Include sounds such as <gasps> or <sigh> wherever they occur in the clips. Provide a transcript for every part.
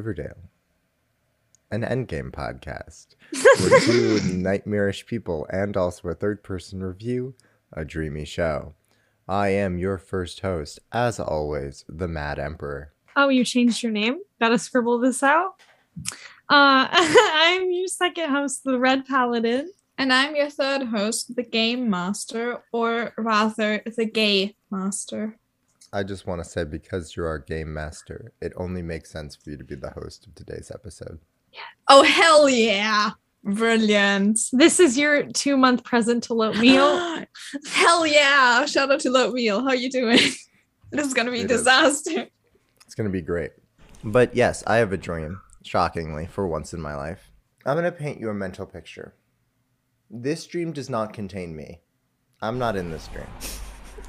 Riverdale, an endgame podcast <laughs> with two nightmarish people and also a third person review, a dreamy show. I am your first host, as always, the Mad Emperor. Oh, you changed your name? Gotta scribble this out. Uh, <laughs> I'm your second host, the Red Paladin. And I'm your third host, the Game Master, or rather, the Gay Master. I just want to say, because you're our game master, it only makes sense for you to be the host of today's episode. Oh, hell yeah! Brilliant. This is your two month present to Loatmeal. <gasps> hell yeah! Shout out to Loatmeal. How are you doing? <laughs> this is gonna be a It is. disaster. It's going to be great. But yes, I have a dream, shockingly, for once in my life. I'm going to paint you a mental picture. This dream does not contain me. I'm not in this dream.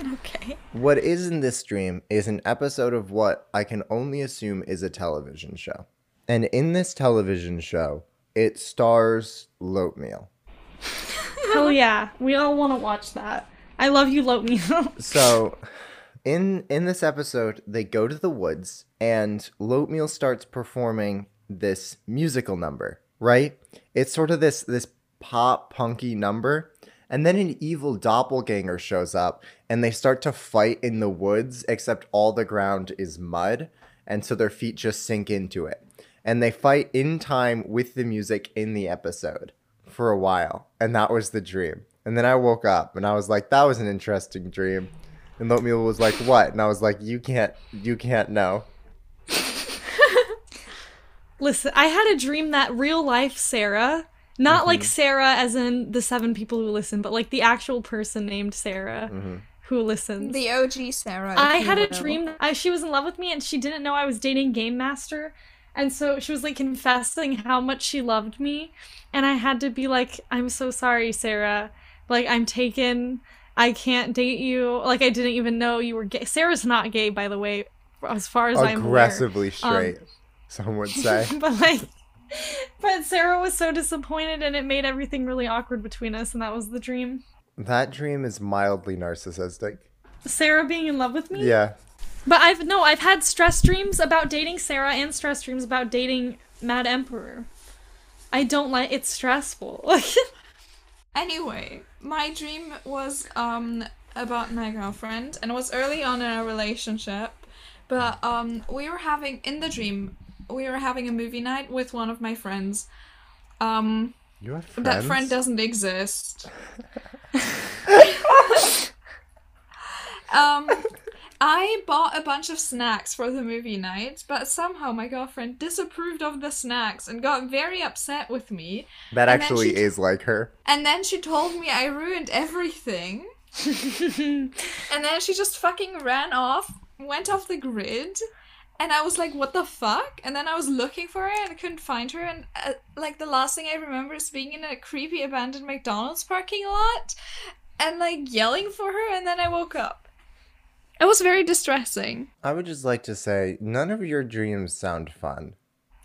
<laughs> Okay. What is in this dream is an episode of what I can only assume is a television show. And in this television show, it stars Loatmeal. Hell yeah. We all want to watch that. I love you, Loatmeal. <laughs> So, in in this episode, they go to the woods and Loatmeal starts performing this musical number, right? It's sort of this this pop punky number. And then an evil doppelganger shows up and they start to fight in the woods, except all the ground is mud. And so their feet just sink into it. And they fight in time with the music in the episode for a while. And that was the dream. And then I woke up and I was like, that was an interesting dream. And Oatmeal was like, what? And I was like, you can't, you can't know. <laughs> Listen, I had a dream that real life Sarah, not mm-hmm. like Sarah as in the seven people who listen, but like the actual person named Sarah mm-hmm. who listens. The OG Sarah. I had a will. dream that I, she was in love with me and she didn't know I was dating Game Master. And so she was like confessing how much she loved me. And I had to be like, I'm so sorry, Sarah. Like, I'm taken. I can't date you. Like, I didn't even know you were gay. Sarah's not gay, by the way, as far as I'm aware. Aggressively um, straight, some would <laughs> say. but like, but Sarah was so disappointed and it made everything really awkward between us. And that was the dream. that dream is mildly narcissistic. Sarah being in love with me? Yeah. But I've no, I've had stress dreams about dating Sarah and stress dreams about dating Mad Emperor. I don't like it's stressful. <laughs> Anyway, my dream was um about my girlfriend and it was early on in our relationship. But um we were having in the dream we were having a movie night with one of my friends. Um You have friends? that friend doesn't exist. um I bought a bunch of snacks for the movie night, but somehow my girlfriend disapproved of the snacks and got very upset with me. That and actually she- is like her. And then she told me I ruined everything. <laughs> and then she just fucking ran off, went off the grid. And I was like, what the fuck? And then I was looking for her and I couldn't find her. And uh, like the last thing I remember is being in a creepy abandoned McDonald's parking lot and like yelling for her. And then I woke up. It was very distressing. I would just like to say, none of your dreams sound fun.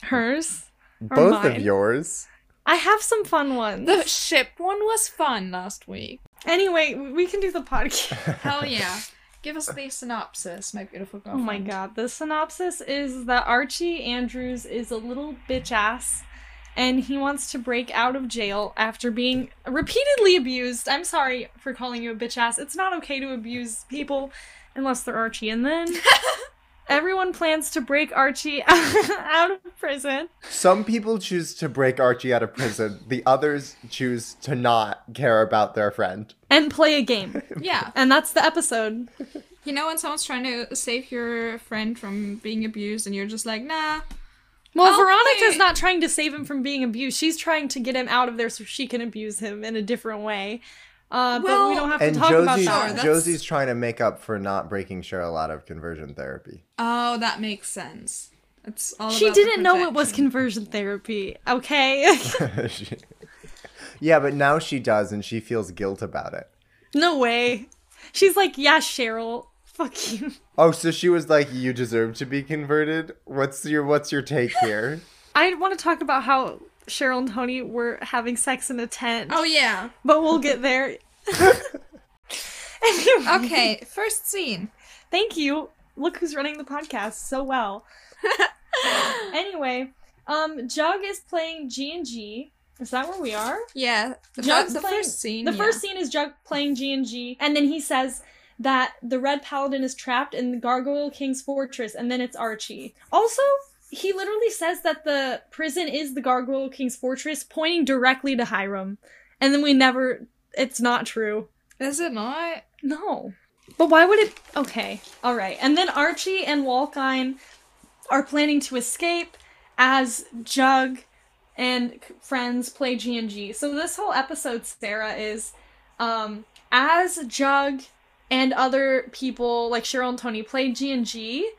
hers. Or Both of yours. I have some fun ones. The ship one was fun last week. Anyway, we can do the podcast. <laughs> Hell yeah. Give us the synopsis, my beautiful girlfriend. oh my god. The synopsis is that Archie Andrews is a little bitch ass and he wants to break out of jail after being repeatedly abused. I'm sorry for calling you a bitch ass. It's not okay to abuse people unless they're Archie. And then <laughs> everyone plans to break Archie <laughs> out of prison. Some people choose to break Archie out of prison. The others choose to not care about their friend. and play a game. <laughs> Yeah. And that's the episode. You know when someone's trying to save your friend from being abused and you're just like, nah. Well, I'll Veronica's play- not trying to save him from being abused. She's trying to get him out of there so she can abuse him in a different way. Uh, but we Well- don't have to And talk about Josie's, that. Sure, Josie's trying to make up for not breaking Cheryl out of conversion therapy. Oh, that makes sense. It's all She about didn't know it was conversion therapy, okay? <laughs> She- yeah, but now she does, and she feels guilt about it. no way. She's like, yeah, Cheryl, fuck you. Oh, so she was like, "You deserve to be converted." What's your What's your take here? <laughs> I want to talk about how Cheryl and Tony were having sex in a tent, Oh yeah. but we'll get there. <laughs> Anyway, Okay, first scene. Thank you. Look who's running the podcast so well. <laughs> anyway, um, Jug is playing G and G. Is that where we are? Yeah, Jug's the playing- first scene. The yeah. first scene is Jug playing G and G, and then he says that the Red Paladin is trapped in the Gargoyle King's fortress, and then it's Archie. Also, he literally says that the prison is the Gargoyle King's fortress, pointing directly to Hiram, and then we never. It's not true. Is it not? No. But why would it? Okay, all right. And then Archie and Joaquin are planning to escape as Jug and friends play G and G. So this whole episode, Sarah, is um, as Jug and other people like Cheryl and Tony play G and G.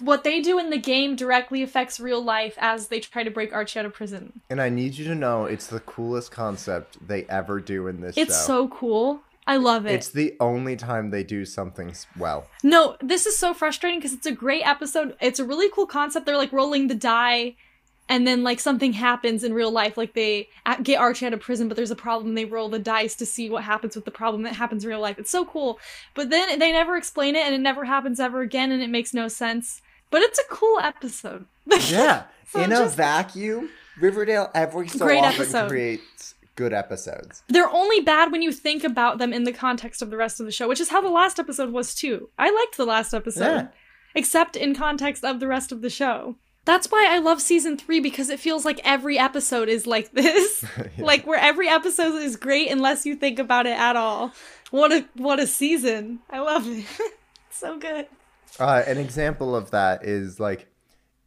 What they do in the game directly affects real life as they try to break Archie out of prison. And I need you to know, it's the coolest concept they ever do in this It's show. so cool. I love it. It's the only time they do something well. No, this is so frustrating because it's a great episode. It's a really cool concept. They're like rolling the die, and then like something happens in real life. Like they get Archie out of prison, but there's a problem. They roll the dice to see what happens with the problem that happens in real life. It's so cool. But then they never explain it, and it never happens ever again, and it makes no sense. But it's a cool episode. <laughs> Yeah, <laughs> So in a vacuum, Riverdale every so Great often episode. creates good episodes. They're only bad when you think about them in the context of the rest of the show, which is how the last episode was too. I liked the last episode, Yeah. except in context of the rest of the show. That's why I love season three because it feels like every episode is like this, <laughs> Yeah. like where every episode is great unless you think about it at all. What a what a season! I love it. <laughs> so good. Uh, an example of that is like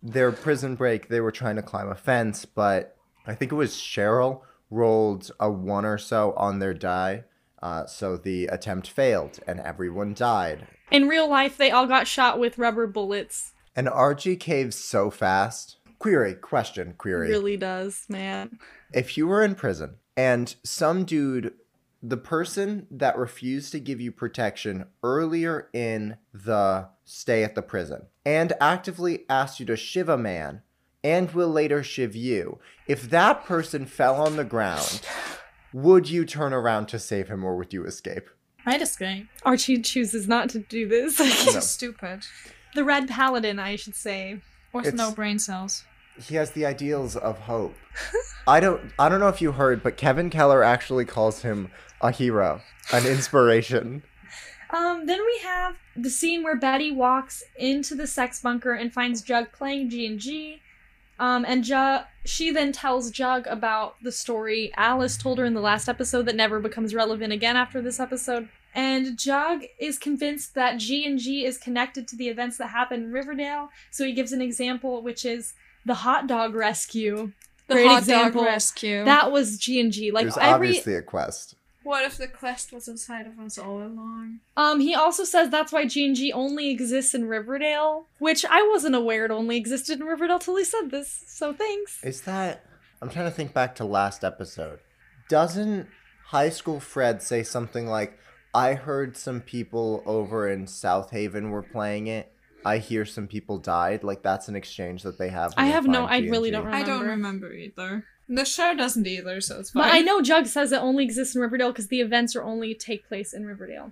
their prison break. They were trying to climb a fence, but I think it was Cheryl rolled a one or so on their die, uh, so the attempt failed and everyone died. In real life, they all got shot with rubber bullets. And Archie caves so fast. Query, question, query. Really does, man. if you were in prison and some dude the person that refused to give you protection earlier in the stay at the prison and actively asked you to shiv a man and will later shiv you if that person fell on the ground would you turn around to save him or would you escape I'd escape. Archie chooses not to do this. <laughs> He's No. Stupid. The Red Paladin, I should say. or It's- no brain cells. he has the ideals of hope i don't i don't know if you heard but kevin keller actually calls him a hero an inspiration <laughs> Um, then we have the scene where Betty walks into the sex bunker and finds Jug playing G and G. Um, and Jug, she then tells Jug about the story Alice told her in the last episode that never becomes relevant again after this episode. And Jug is convinced that G and G is connected to the events that happen in Riverdale. So he gives an example, which is the hot dog rescue. The Great hot example. dog rescue. That was G and G. Like was every obviously a quest What if the quest was inside of us all along? Um, he also says that's why G&G only exists in Riverdale, which I wasn't aware it only existed in Riverdale till he said this. So thanks. Is that? I'm trying to think back to last episode. Doesn't High School Fred say something like, I heard some people over in South Haven were playing it. I hear some people died. Like, that's an exchange that they have. I have no- find I really G&G. don't remember. I don't Remember. remember either. The show doesn't either, so it's fine. But I know Jug says it only exists in Riverdale because the events are only take place in Riverdale.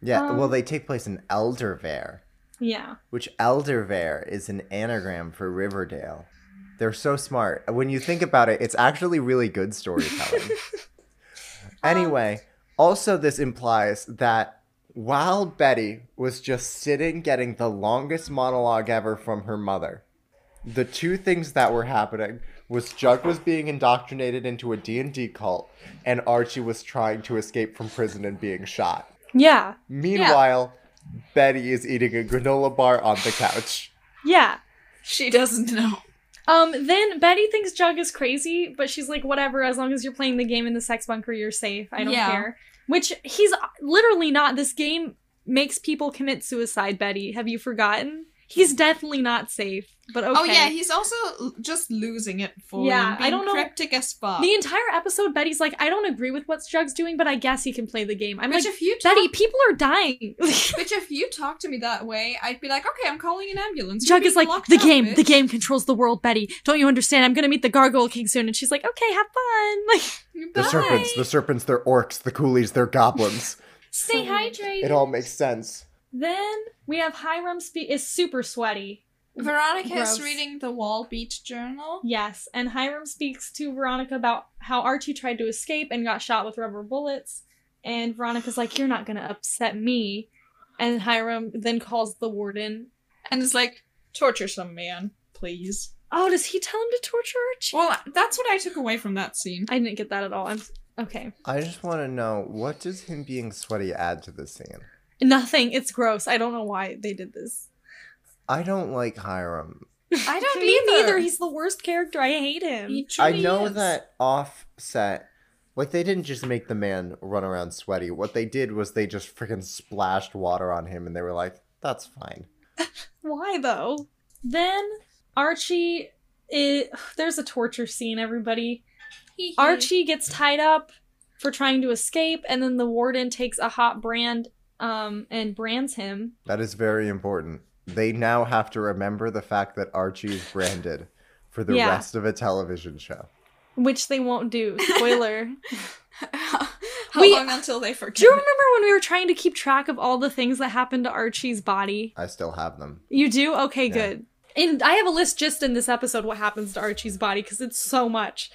Yeah, Um, well, they take place in Eldervale, Yeah. which Eldervale is an anagram for Riverdale. They're so smart. When you think about it, it's actually really good storytelling. <laughs> Anyway, also this implies that while Betty was just sitting getting the longest monologue ever from her mother, the two things that were happening was Jug was being indoctrinated into a D&D cult and Archie was trying to escape from prison and being shot. Yeah. Meanwhile, Betty is eating a granola bar on the couch. Yeah. She doesn't know. Um, then Betty thinks Jug is crazy, but she's like, whatever, as long as you're playing the game in the sex bunker, you're safe. I don't Yeah. care. Which he's literally not. This game makes people commit suicide, Betty. Have you forgotten? He's definitely not safe. But okay. Oh yeah, he's also just losing it for Yeah, him, I don't know- cryptic as fuck. the entire episode, Betty's like, I don't agree with what Jug's doing, but I guess he can play the game. I'm Which like, if you talk, Betty, people are dying. <laughs> which if you talk to me that way, I'd be like, okay, I'm calling an ambulance. Jug is like, the up, game, the game controls the world, Betty. Don't you understand? I'm gonna meet the Gargoyle King soon. And she's like, okay, have fun. <laughs> Like, The Bye. serpents, the serpents, they're orcs. The Ghoulies, they're goblins. <laughs> stay hydrated. It all makes sense. Then we have Hiram speak is super sweaty. Veronica Gross. is reading the Wall Beach journal. Yes, and Hiram speaks to Veronica about how Archie tried to escape and got shot with rubber bullets. And Veronica's like, You're not gonna upset me. And Hiram then calls the warden. And is like, torture some man, please. Oh, does he tell him to torture Archie? Well, that's what I took away from that scene. I didn't get that at all. I'm okay. I just want to know what does him being sweaty add to the scene? Nothing. It's gross. I don't know why they did this. I don't like Hiram. I don't Me either. neither. He's the worst character. I hate him. He I know is. that offset, like they didn't just make the man run around sweaty. What they did was they just freaking splashed water on him, and they were like, "That's fine." <laughs> Why though? Then Archie, it, there's a torture scene. Everybody. Hee hee. Archie gets tied up for trying to escape, and then the warden takes a hot brand um, and brands him. That is very important. They now have to remember the fact that Archie is branded for the Yeah. rest of a television show. Which they won't do. Spoiler. <laughs> How We- long until they forget? do you remember when we were trying to keep track of all the things that happened to Archie's body? I still have them. You do? Okay, Yeah. good. And I have a list just in this episode what happens to Archie's body because it's so much.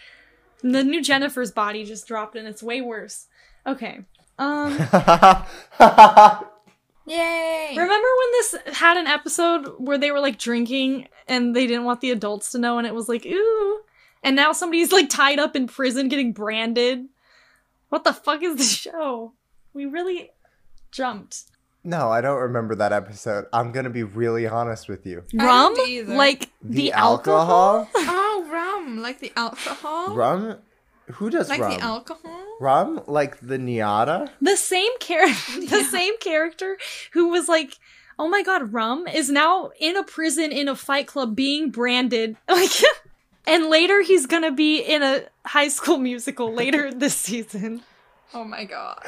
And the new Jennifer's body just dropped and it's way worse. Okay. Um <laughs> Yay! remember when this had an episode where they were like drinking and they didn't want the adults to know and it was like ooh and now somebody's like tied up in prison getting branded. What the fuck is this show? We really jumped. no, I don't remember that episode. I'm gonna be really honest with you. Rum? Like the, alcohol? oh, rum, like the alcohol, Rum? Who does like rum? the alcohol. Rum? Like the Niata? the same character <laughs> <laughs> the Yeah. same character who was like oh my god rum is now in a prison in a fight club being branded <laughs> like and later he's gonna be in a high school musical later this season Oh my god.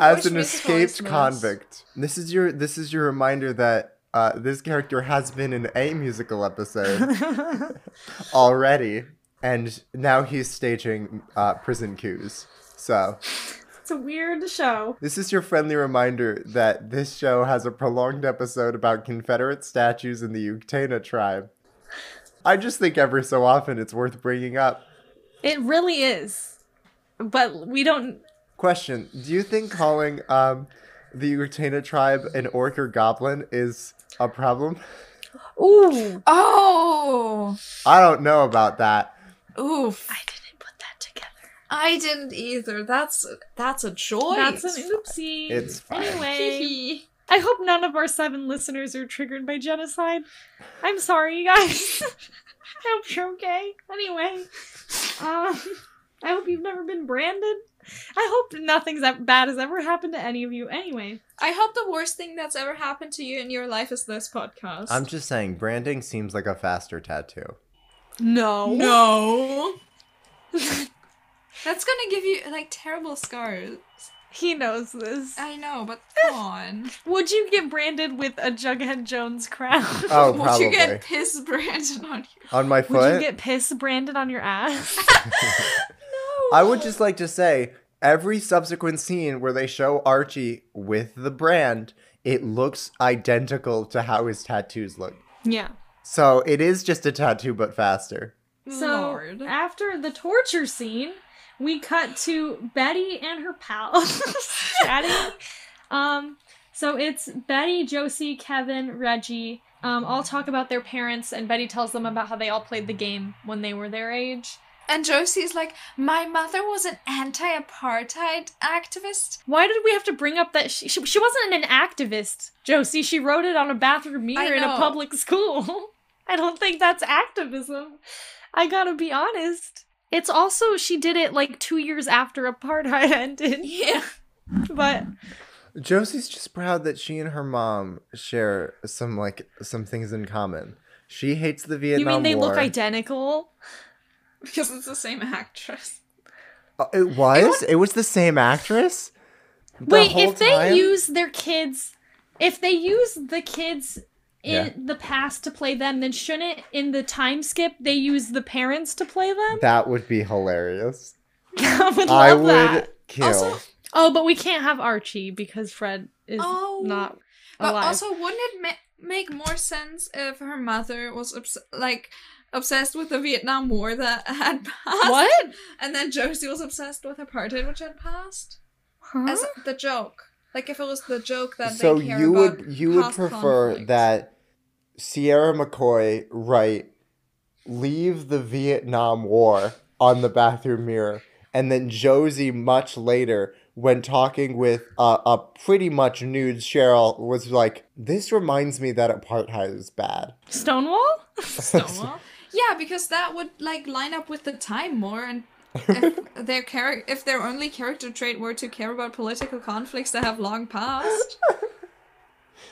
As Which an escaped worse? convict. This is your this is your reminder that uh, this character has been in a musical episode already, and now he's staging uh, prison coups. So it's a weird show this is your friendly reminder that this show has a prolonged episode about Confederate statues in the Uktena tribe. I just think every so often it's worth bringing up. it really is but we don't Question: Do you think calling um, the Uktena tribe an orc or goblin is a problem? ooh Oh, I don't know about that. oof. i didn't put that together I didn't either. That's that's a joy. that's an oopsie It's fine. anyway <laughs> I hope none of our seven listeners are triggered by genocide. I'm sorry, you guys. <laughs> I hope you're okay. Anyway, um, I hope you've never been branded. I hope nothing's that bad has ever happened to any of you. Anyway, I hope the worst thing that's ever happened to you in your life is this podcast. I'm just saying, branding seems like a faster tattoo. no, no. <laughs> that's gonna give you like terrible scars. he knows this. I know, but <laughs> come on. Would you get branded with a Jughead Jones crown? Oh, <laughs> Would probably you get piss branded on you? on my foot? Would you get piss branded on your ass? <laughs> No. I would just like to say, every subsequent scene where they show Archie with the brand, it looks identical to how his tattoos look. yeah. So it is just a tattoo, but faster. So Lord. after the torture scene, we cut to Betty and her pals <laughs> chatting. Um, so it's Betty, Josie, Kevin, Reggie. Um, all talk about their parents, and Betty tells them about how they all played the game when they were their age. And Josie's like, my mother was an anti-apartheid activist. Why did we have to bring up that she, she, she wasn't an activist, Josie? She wrote it on a bathroom mirror in a public school. <laughs> I don't think that's activism. I gotta be honest. It's also, she did it like two years after apartheid <laughs> ended. Yeah. But Josie's just proud that she and her mom share some like some things in common. She hates the Vietnam You mean they War. look identical? Because it's the same actress. Uh, it was. It was the same actress. The Wait, whole if they use their kids, if they use the kids in Yeah. the past to play them, then shouldn't in the time skip they use the parents to play them? that would be hilarious. <laughs> I would love I would that. kill. Also- Oh, but we can't have Archie because Fred is Oh, not But also, wouldn't it ma- make more sense if her mother was obs- like obsessed with the Vietnam War that <laughs> had passed? what? And then Josie was obsessed with apartheid, which had passed. Huh? As the joke, like if it was the joke that so they care you about would you would prefer conflict. that Sierra McCoy write leave the Vietnam War on the bathroom mirror and then Josie much later when talking with uh, a pretty much nude Cheryl was like this reminds me that apartheid is bad. Stonewall? <laughs> Stonewall. yeah, because that would like line up with the time more and. if <laughs> their char- if their only character trait were to care about political conflicts that have long passed,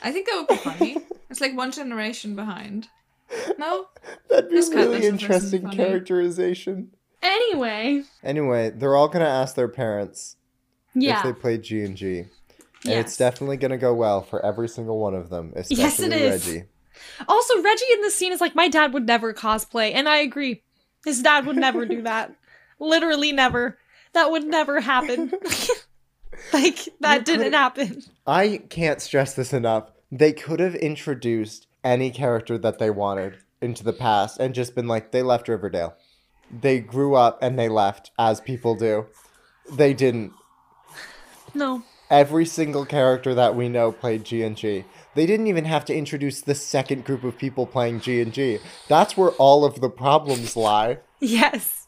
I think that would be funny. It's like one generation behind. No, <laughs> That'd be This kind of really makes the person interesting characterization. Anyway, Anyway, they're all gonna ask their parents yeah. if they play G and G. And it's definitely gonna go well for every single one of them, especially Yes, it is. Reggie. Also, Reggie in this scene is like, my dad would never cosplay, and I agree. His dad would never do that. <laughs> Literally never. That would never happen. <laughs> <laughs> like, that You didn't happen. I can't stress this enough. They could have introduced any character that they wanted into the past and just been like, they left Riverdale. They grew up and they left, as people do. They didn't. No. Every single character that we know played G and G. They didn't even have to introduce the second group of people playing G and G. That's where all of the problems lie. <laughs> Yes.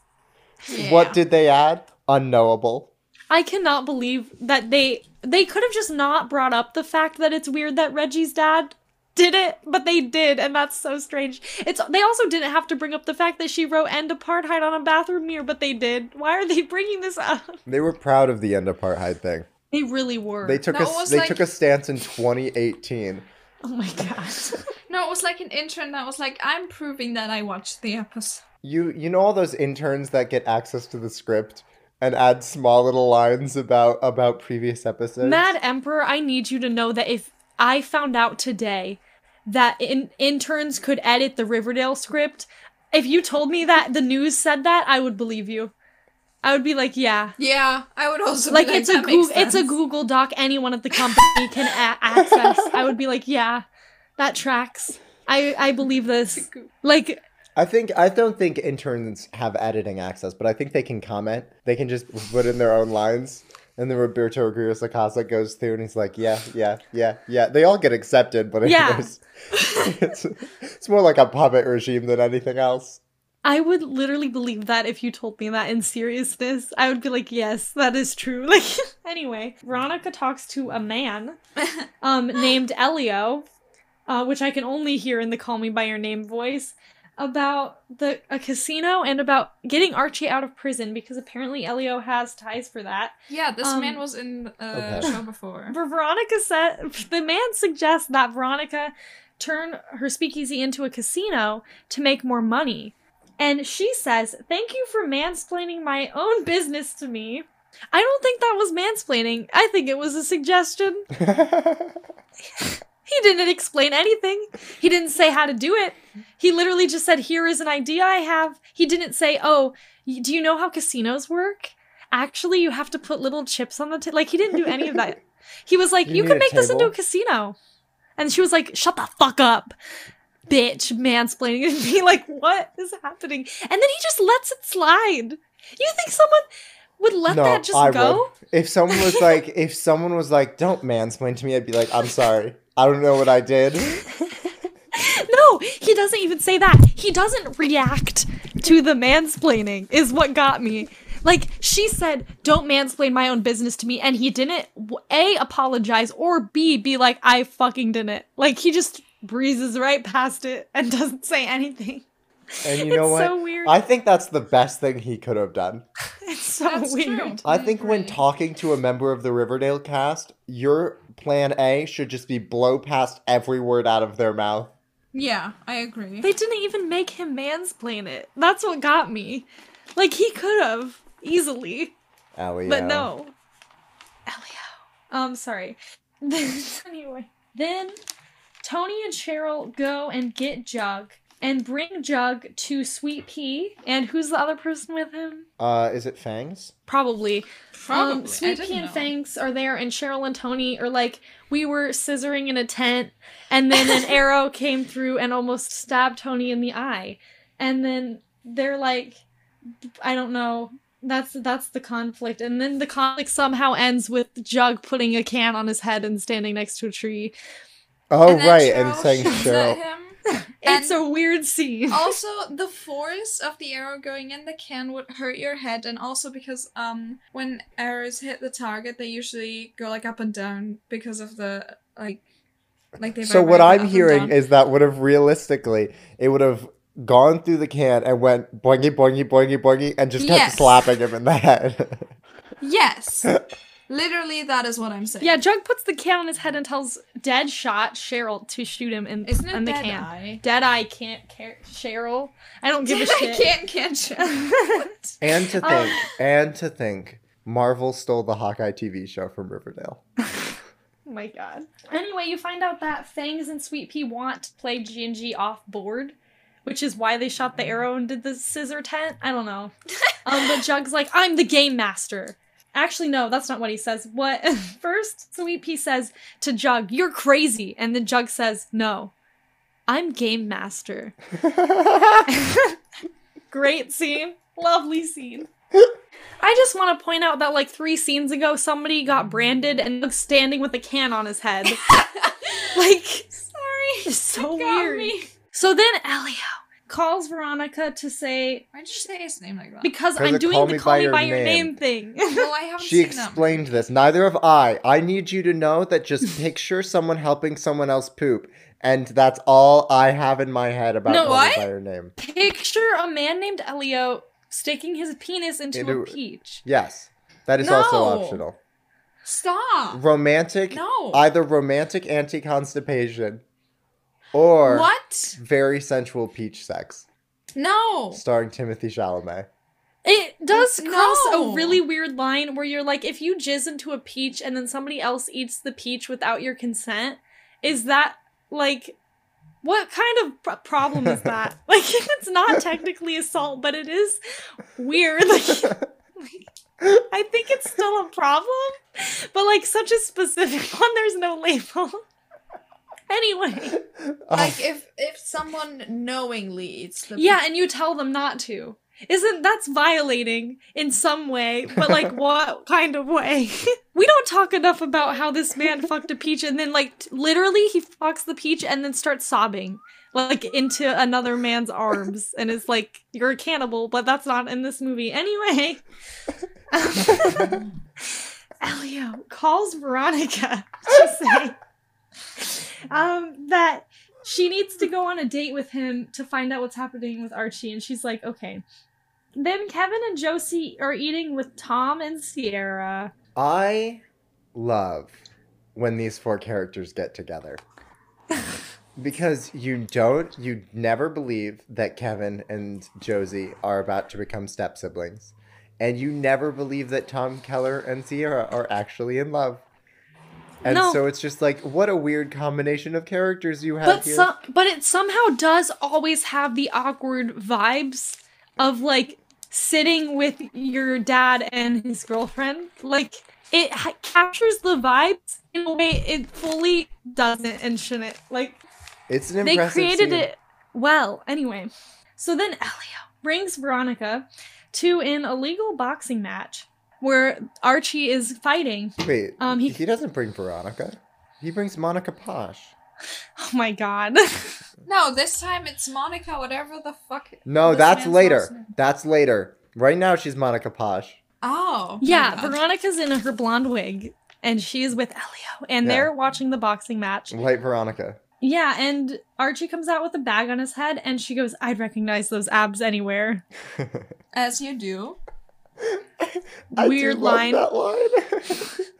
What did they add? Unknowable. I cannot believe that they they could have just not brought up the fact that it's weird that Reggie's dad did it, but they did, and that's so strange. It's they also didn't have to bring up the fact that she wrote "end apartheid" on a bathroom mirror, but they did. Why are they bringing this up? They were proud of the end apartheid thing. They really were. They took No, a they like- took a stance in 2018. oh my god. <laughs> No, it was like an intern that was like, "I'm proving that I watched the episode." You you know all those interns that get access to the script and add small little lines about about previous episodes. Mad Emperor, I need you to know that if I found out today that in- interns could edit the Riverdale script, if you told me that the news said that, I would believe you. I would be like, yeah. Yeah, I would also Like be it's a "That makes Google, it's a. Google Doc anyone at the company can a- access. I would be like, yeah, that tracks. I I believe this. Like I think I don't think interns have editing access, but I think they can comment. They can just put in their own lines. And then Roberto Aguirre Sacasa goes through and he's like, yeah, yeah, yeah, yeah. They all get accepted, but Yeah. anyways, <laughs> it's, it's more like a puppet regime than anything else. I would literally believe that if you told me that in seriousness. I would be like, yes, that is true. <laughs> Like, anyway, Veronica talks to a man <laughs> um, named Elio, uh, which I can only hear in the Call Me By Your Name voice, about the a casino and about getting Archie out of prison because apparently Elio has ties for that. Yeah, this Um, man was in the uh, Okay. show before. Ver- <laughs> Veronica said the man suggests that Veronica turn her speakeasy into a casino to make more money. And she says, Thank you for mansplaining my own business to me. I don't think that was mansplaining. I think it was a suggestion. <laughs> <laughs> He didn't explain anything. He didn't say how to do it. He literally just said, Here is an idea I have. He didn't say, Oh, do you know how casinos work? Actually, you have to put little chips on the table. Like, he didn't do any of that. He was like, You You, can make this into a casino. And she was like, Shut the fuck up, bitch, mansplaining. And be <laughs> like, What is happening? And then he just lets it slide. You think someone would let that just I go? would. If someone was like, <laughs> if someone was like, "Don't mansplain to me," I'd be like, "I'm sorry, I don't know what I did." <laughs> No, he doesn't even say that. He doesn't react to the mansplaining, is what got me. Like, she said, don't mansplain my own business to me, and he didn't, A, apologize, or B, be like, I fucking didn't. Like, he just breezes right past it and <laughs> doesn't say anything. And you know It's what? so weird. I think that's the best thing he could have done. <laughs> It's so That's weird. true. I think when talking to a member of the Riverdale cast, your plan A should just be blow past every word out of their mouth. Yeah, I agree. They didn't even make him mansplain it. That's what got me. Like he could have easily, Ellie. but no. Elio. Um, sorry. <laughs> anyway, then Tony and Cheryl go and get Jug and bring Jug to Sweet Pea. And who's the other person with him? Uh, is it Fangs? Probably. Probably. Um, I Sweet didn't Pea and. Fangs are there, and Cheryl and Tony are like, we were scissoring in a tent, and then an <laughs> arrow came through and almost stabbed Tony in the eye. And then they're like, I don't know. That's that's the conflict, and then the conflict somehow ends with Jug putting a can on his head and standing next to a tree. Oh, And then right, and Cheryl saying shoots at Cheryl. Him. It's a weird scene. also, <laughs> the force of the arrow going in the can would hurt your head, and also because um when arrows hit the target, they usually go like up and down because of the like like they. So what I'm hearing is that would have realistically, it would have gone through the can and went boingy boingy boingy boingy and just kept Yes. slapping him in the head. yes, <laughs> literally that is what I'm saying. yeah, Jug puts the can on his head and tells Deadshot Cheryl to shoot him in, isn't it in the dead can. eye? Deadeye can't care Cheryl. I don't give a <laughs> shit. can't catch <laughs> him. and to Um, think, and to think, Marvel stole the Hawkeye TV show from Riverdale. <laughs> Oh my god. Anyway, you find out that Fangs and Sweet Pea want to play G&G off board, which is why they shot the arrow and did the scissor tent. I don't know. Um, but Jug's like, I'm the game master. Actually, no, that's not what he says. What <laughs> first Sweet Pea says to Jug, "You're crazy," and then Jug says, "No, I'm game master." <laughs> Great scene, lovely scene. I just want to point out that like three scenes ago, somebody got branded and was standing with a can on his head. <laughs> like, Sorry, it's so weird. me. So then Elio calls Veronica to say, Why'd you say his name like that? because 'Cause I'm doing Call the Me call By me Your by your Name. name thing. <laughs> well, I haven't She seen explained movie. this. Neither have I. I need you to know that just <laughs> picture someone helping someone else poop, and that's all I have in my head about No, Call Me by Your Name. Picture a man named Elio sticking his penis into, Into- a peach. Yes, that is also optional. Stop. Romantic, No. either romantic anti-constipation, or what? very sensual peach sex, No. starring Timothée Chalamet. It does cross No. a really weird line where you're like, if you jizz into a peach and then somebody else eats the peach without your consent, is that like, what kind of pro- problem is <laughs> that? <laughs> like, it's not technically assault, but it is weird. <laughs> Like, I think it's still a problem, but like such a specific one, there's no label. Anyway, <laughs> Like oh. if if someone knowingly eats the yeah, and you tell them not to. Isn't that's violating in some way, but like <laughs> what kind of way? <laughs> we don't talk enough about how this man fucked a peach and then like t- literally he fucks the peach and then starts sobbing like into another man's arms and is like you're a cannibal, but that's not in this movie. Anyway, Elio calls Veronica to say um, that she needs to go on a date with him to find out what's happening with Archie, and she's like, okay. Then Kevin and Josie are eating with Tom and Sierra. I love when these four characters get together. <laughs> because you don't, you never believe that Kevin and Josie are about to become step siblings. And you never believe that Tom Keller and Sierra are actually in love. And No. so it's just like, what a weird combination of characters you have But here. some, but it somehow does always have the awkward vibes of like sitting with your dad and his girlfriend. Like it ha- captures the vibes in a way it fully doesn't and shouldn't. Like it's an impressive. they created scene. it well. Anyway, so then Elio brings Veronica to an illegal boxing match where Archie is fighting. Wait, Um, he, he- doesn't bring Veronica. He brings Monica Posh. <laughs> Oh my god. <laughs> No, this time it's Monica, whatever the fuck. No, that's later. name. That's later. Right now, she's Monica Posh. Oh. yeah, Veronica's in her blonde wig and she's with Elio and Yeah. they're watching the boxing match. Light Veronica. Yeah, and Archie comes out with a bag on his head and she goes, I'd recognize those abs anywhere. <laughs> As you do. I weird love line. That line. <laughs>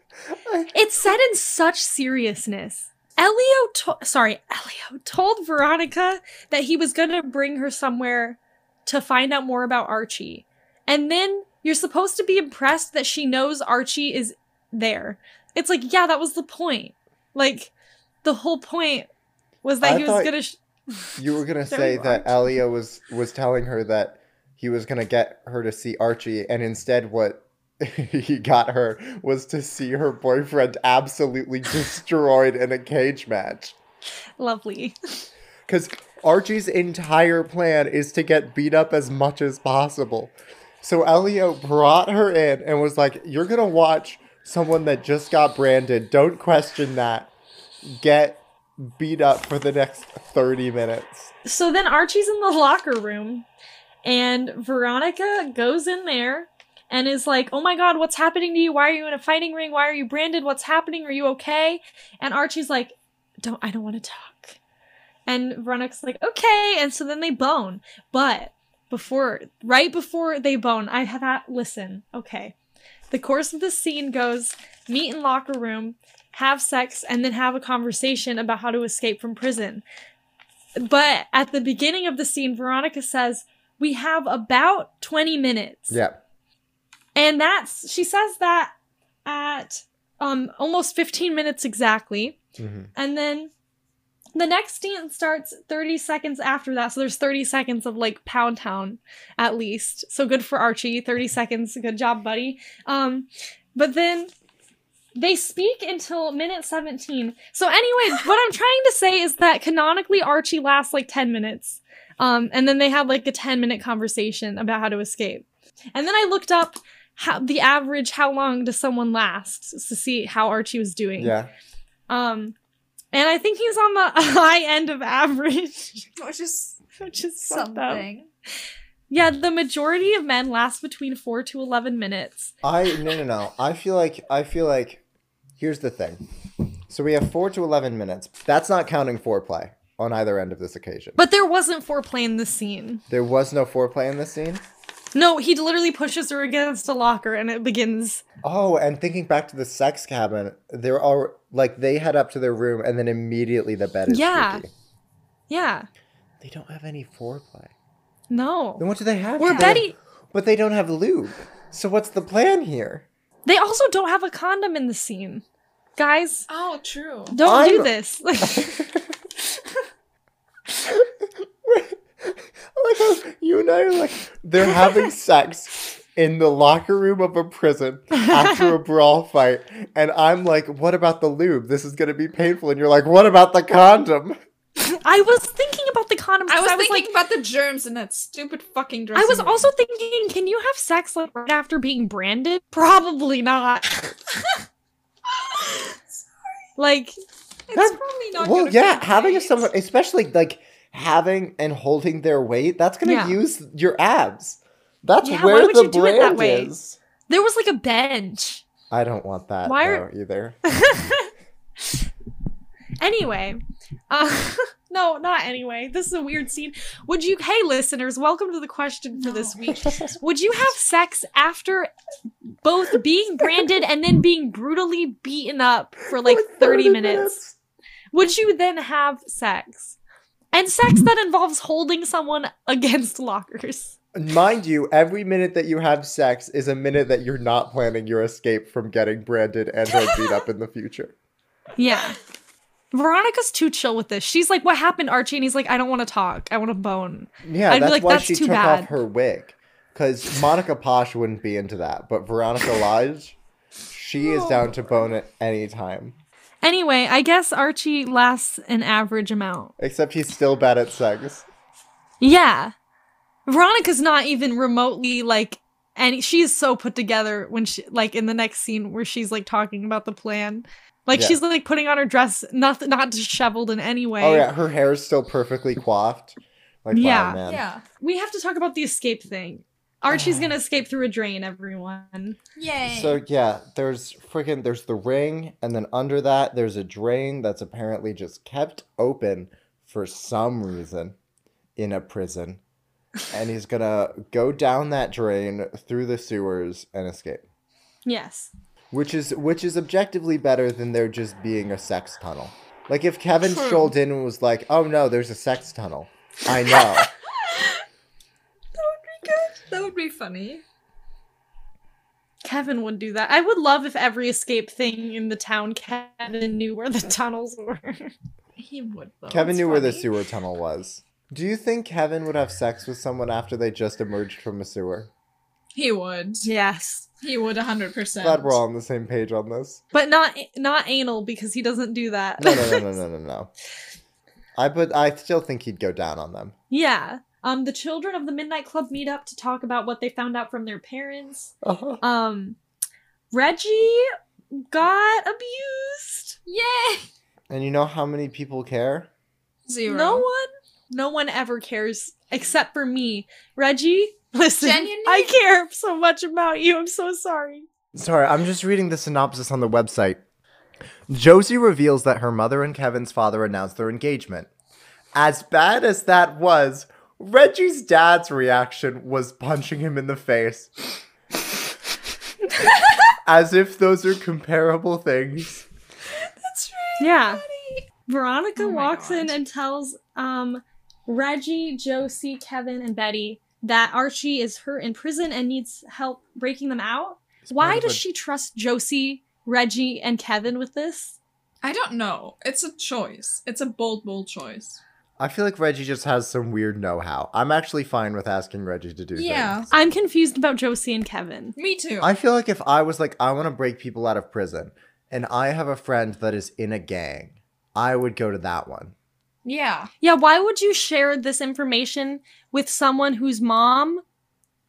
It's said in such seriousness. Elio, to- sorry, Elio told Veronica that he was gonna bring her somewhere to find out more about Archie, and then you're supposed to be impressed that she knows Archie is there. It's like, yeah, that was the point. Like, the whole point was that I he was gonna. Sh- you were gonna <laughs> say that. Elio was was telling her that he was gonna get her to see Archie, and instead, what <laughs> he got her was to see her boyfriend absolutely destroyed in a cage match. Lovely. Because Archie's entire plan is to get beat up as much as possible. So Elio brought her in and was like, You're going to watch someone that just got branded. Don't question that. Get beat up for the next 30 minutes. So then Archie's in the locker room, and Veronica goes in there and is like, "Oh my god, what's happening to you? Why are you in a fighting ring? Why are you branded? What's happening? Are you okay?" And Archie's like, "Don't I don't want to talk." And Veronica's like, "Okay." And so then they bone. But before right before they bone, I have that listen. Okay. The course of the scene goes meet in locker room, have sex, and then have a conversation about how to escape from prison. But at the beginning of the scene, Veronica says, We have about 20 minutes. Yeah. And that's, she says that at um almost 15 minutes exactly. hmm And then the next scene starts 30 seconds after that. So there's 30 seconds of like Pound Town at least. So good for Archie. 30 <laughs> seconds. Good job, buddy. Um, but then they speak until minute 17. So anyway, what I'm trying to say is that canonically Archie lasts like 10 minutes. Um, and then they had like a 10 minute conversation about how to escape. And then I looked up how the average how long does someone last to see how Archie was doing. Yeah. Um, and I think he's on the <laughs> high end of average, Which is which is something. Yeah, the majority of men last between four to eleven minutes. I no no no. I feel like I feel like here's the thing. So we have four to eleven minutes. That's not counting foreplay on either end of this occasion. But there wasn't foreplay in this scene. There was no foreplay in this scene. No, he literally pushes her against a locker and it begins. Oh, and thinking back to the sex cabin, there are all like they head up to their room and then immediately the bed is Yeah. squeaky. Yeah. They don't have any foreplay. No. Then what do they have? Or They- Betty. But they don't have lube. So what's the plan here? They also don't have a condom in the scene. Guys, Oh, true. don't do I'm- this. <laughs> <laughs> like how you and I are like they're having sex in the locker room of a prison after a brawl fight, and I'm like, "What about the lube? This is gonna be painful." And you're like, "What about the condom?" I was thinking about the condom. I 'cause was, I was thinking like, about the germs in that stupid fucking dress. I was also thinking, can you have sex like right after being branded? Probably not. <laughs> like, It's That- probably not. well, gonna yeah, be having great. someone, especially like having and holding their weight, that's gonna Yeah. use your abs. That's Yeah, why where would the you do it that brand way? is. there was like a bench. I don't want that Why though, are- either. <laughs> Anyway, uh, <laughs> no, not anyway. This is a weird scene. Would you, hey listeners, welcome to the question for this week. Would you have sex after both being branded and then being brutally beaten up for like 30 minutes? Would you then have sex? And sex that involves holding someone against lockers. Mind you, every minute that you have sex is a minute that you're not planning your escape from getting branded and or beat up in the future. Yeah. Veronica's too chill with this. She's like, What happened, Archie? And he's like, I don't want to talk. I want to bone. Yeah, I'd that's like, why "That's she too took bad." off her wig. Because Monica Posh wouldn't be into that, but Veronica Lodge, she is down to bone at any time. Anyway, I guess Archie lasts an average amount. Except he's still bad at sex. Yeah. Veronica's not even remotely like and she's so put together when she like in the next scene where she's like talking about the plan. Like Yeah. she's like putting on her dress not not disheveled in any way. Oh yeah, her hair is still perfectly coiffed. Like Yeah. wow, man. Yeah. We have to talk about the escape thing. Archie's uh, gonna escape through a drain, everyone. Yay. So yeah, there's freaking there's the ring, and then under that there's a drain that's apparently just kept open for some reason in a prison. and he's gonna go down that drain through the sewers and escape. Yes. Which is which is objectively better than there just being a sex tunnel. Like if Kevin True. strolled in and was like, "Oh no, there's a sex tunnel," I know. That would be good. That would be funny. Kevin would do that. I would love if every escape thing in the town Kevin knew where the <laughs> tunnels were. He would though. Kevin It's knew where the sewer tunnel was. Do you think Kevin would have sex with someone after they just emerged from a sewer? He would. yes. He would hundred percent. Glad we're all on the same page on this. But not not anal because he doesn't do that. No, no, no, no, <laughs> no, no, no. I but I still think he'd go down on them. yeah. Um the children of the Midnight Club meet up to talk about what they found out from their parents. Uh-huh. Um Reggie got abused. Yay! And you know how many people care? Zero. No one no one ever cares except for me. Reggie, listen. Genuinely? I care so much about you. I'm so sorry. Sorry, I'm just reading the synopsis on the website. Josie reveals that her mother and Kevin's father announced their engagement. As bad as that was, Reggie's dad's reaction was punching him in the face. <laughs> As if those are comparable things. That's right. Yeah. Veronica Oh my walks in and tells um Reggie, Josie, Kevin, and Betty that Archie is hurt in prison and needs help breaking them out. Why does a- she trust Josie, Reggie, and Kevin with this? I don't know. It's a choice. It's a bold, bold choice. I feel like Reggie just has some weird know how. I'm actually fine with asking Reggie to do Yeah. things. I'm confused about Josie and Kevin. Me too. I feel like if I was like, I want to break people out of prison, and I have a friend that is in a gang, I would go to that one. yeah. Yeah, why would you share this information with someone whose mom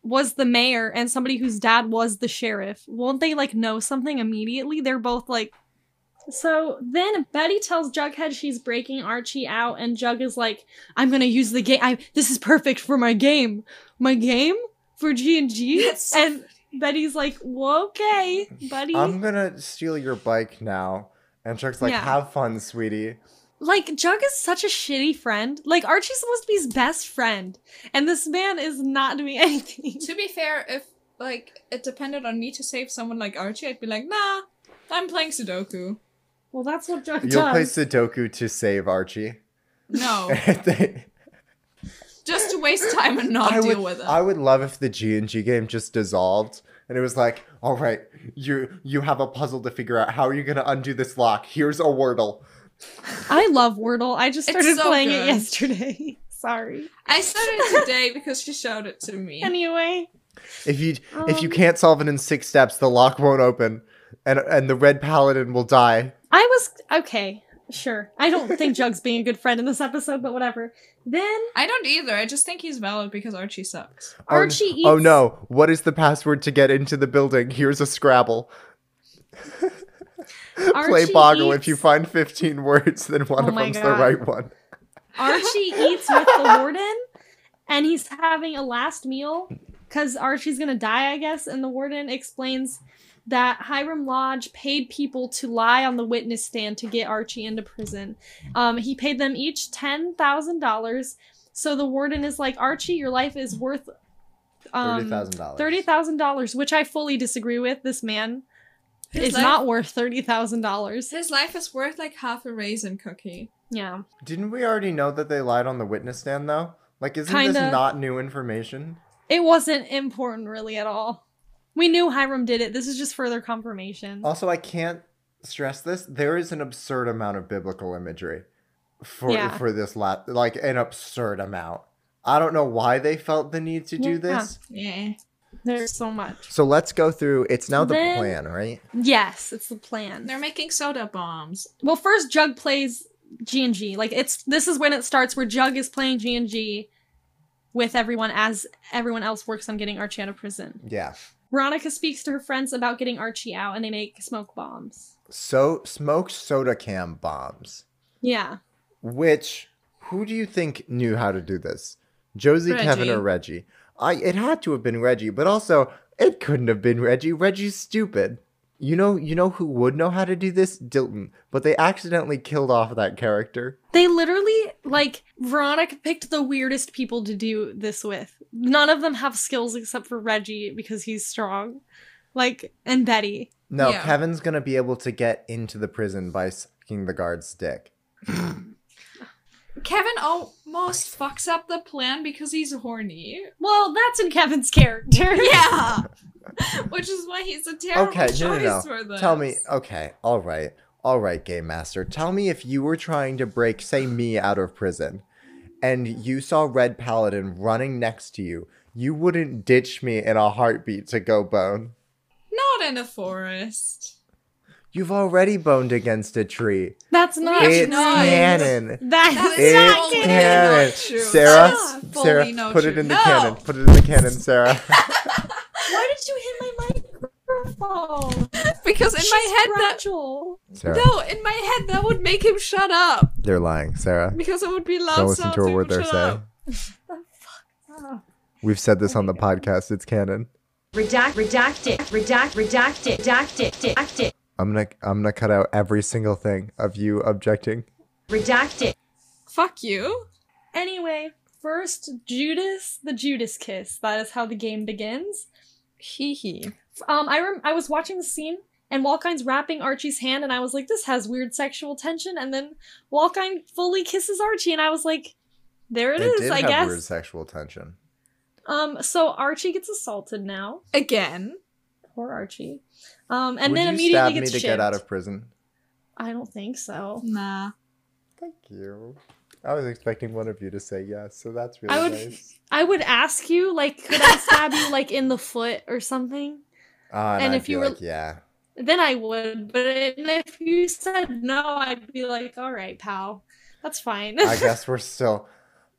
was the mayor and somebody whose dad was the sheriff? Won't they like know something immediately? They're both like so then Betty tells Jughead she's breaking Archie out, and Jug is like, "I'm gonna use the game. I this is perfect for my game. My game for G and G." And Betty's like, well, "Okay, buddy." I'm gonna steal your bike now. And Chuck's like, Yeah. have fun, sweetie. like Jug is such a shitty friend. Like Archie's supposed to be his best friend, and this man is not doing <laughs> anything. To be fair, if like it depended on me to save someone like Archie, I'd be like, nah, I'm playing Sudoku. Well, that's what Jug You'll play does. Sudoku to save Archie. No, <laughs> They- just to waste time and not I deal would, with it. I would love if the G and G game just dissolved and it was like, all right, you you have a puzzle to figure out. How are you gonna undo this lock? Here's a wordle. I love Wordle. I just started so playing good. it yesterday. <laughs> Sorry. I started it today because she showed it to me. Anyway, If you if you Um, can't solve it in six steps, the lock won't open, and and the red paladin will die. I was okay. Sure. I don't think <laughs> Jug's being a good friend in this episode, but whatever. Then I don't either. I just think he's valid because Archie sucks. Oh, Archie eats. Oh no! What is the password to get into the building? Here's a Scrabble. <laughs> Play Archie Boggle. If you find 15 words, then one Oh of my them's the right one. Archie <laughs> eats with the warden, and he's having a last meal because Archie's gonna die, I guess. And the warden explains that Hiram Lodge paid people to lie on the witness stand to get Archie into prison. Um, he paid them each ten thousand dollars. So the warden is like, Archie, your life is worth um, $30,000. thirty thousand dollars, which I fully disagree with. This man His is life- not worth thirty thousand dollars. His life is worth like half a raisin cookie. Yeah. Didn't we already know that they lied on the witness stand, though? Like, isn't Kinda. this not new information? It wasn't important really at all. We knew Hiram did it. This is just further confirmation. Also, I can't stress this. There is an absurd amount of biblical imagery for Yeah. for this la- like an absurd amount. I don't know why they felt the need to do Yeah. this. Yeah. There's so much. So let's go through. It's now the Then- plan, right? Yes, it's the plan. They're making soda bombs. Well, first Jug plays G and G. Like it's this is when it starts where Jug is playing G and G with everyone as everyone else works on getting Archie out of prison. Yeah. Veronica speaks to her friends about getting Archie out and they make smoke bombs. So smoked soda can bombs. Yeah. Which who do you think knew how to do this? Josie, Kevin, or Reggie? I it had to have been Reggie, but also it couldn't have been Reggie. Reggie's stupid. You know, you know who would know how to do this? Dilton. But they accidentally killed off that character. They literally, like, Veronica picked the weirdest people to do this with. None of them have skills except for Reggie because he's strong. Like, and Betty. No, Yeah. Kevin's gonna be able to get into the prison by sucking the guard's dick. <laughs> Kevin almost fucks up the plan because he's horny. Well, that's in Kevin's character. <laughs> Yeah. <laughs> Which is why he's a terrible Okay, choice no, no, no. for this. Tell me, okay, all right, all right, Game Master. Tell me if you were trying to break, say, me out of prison, and you saw Red Paladin running next to you, you wouldn't ditch me in a heartbeat to go bone. Not in a forest. You've already boned against a tree. That's not It's It's not. canon. That That is is not It's fully canon. canon. not true. Sarah, That is Sarah, fully not put it in the No. canon. Put it in the canon, Sarah. <laughs> Why did you hit my microphone? Because in my She's head that. Sarah, No, in my head that would make him shut up. they're lying, Sarah. Because it would be loud Don't listen to a word would they're shut saying. <laughs> up. We've said this on the podcast. It's canon. Redact, redact it, redact, redact it, redact it, redact it, I'm gonna, I'm gonna cut out every single thing of you objecting. redact it. Fuck you. Anyway, first Judas, the Judas kiss. That is how the game begins. Hee hee. Um, I rem- I was watching the scene and Joaquin's wrapping Archie's hand, and I was like, this has weird sexual tension. And then Joaquin fully kisses Archie, and I was like, there it is, did I have guess. weird sexual tension. Um, so Archie gets assaulted now. Again. Poor Archie. Um, and Would then you immediately stab gets me to get out of prison? I don't think so. Nah. Thank you. I was expecting one of you to say yes, so that's really I would- nice. I would ask you, like, could I stab you, like, in the foot or something? Uh, <laughs> and and if you were- like, yeah, Then I would. But if you said no, I'd be like, all right, pal. That's fine. I guess we're still.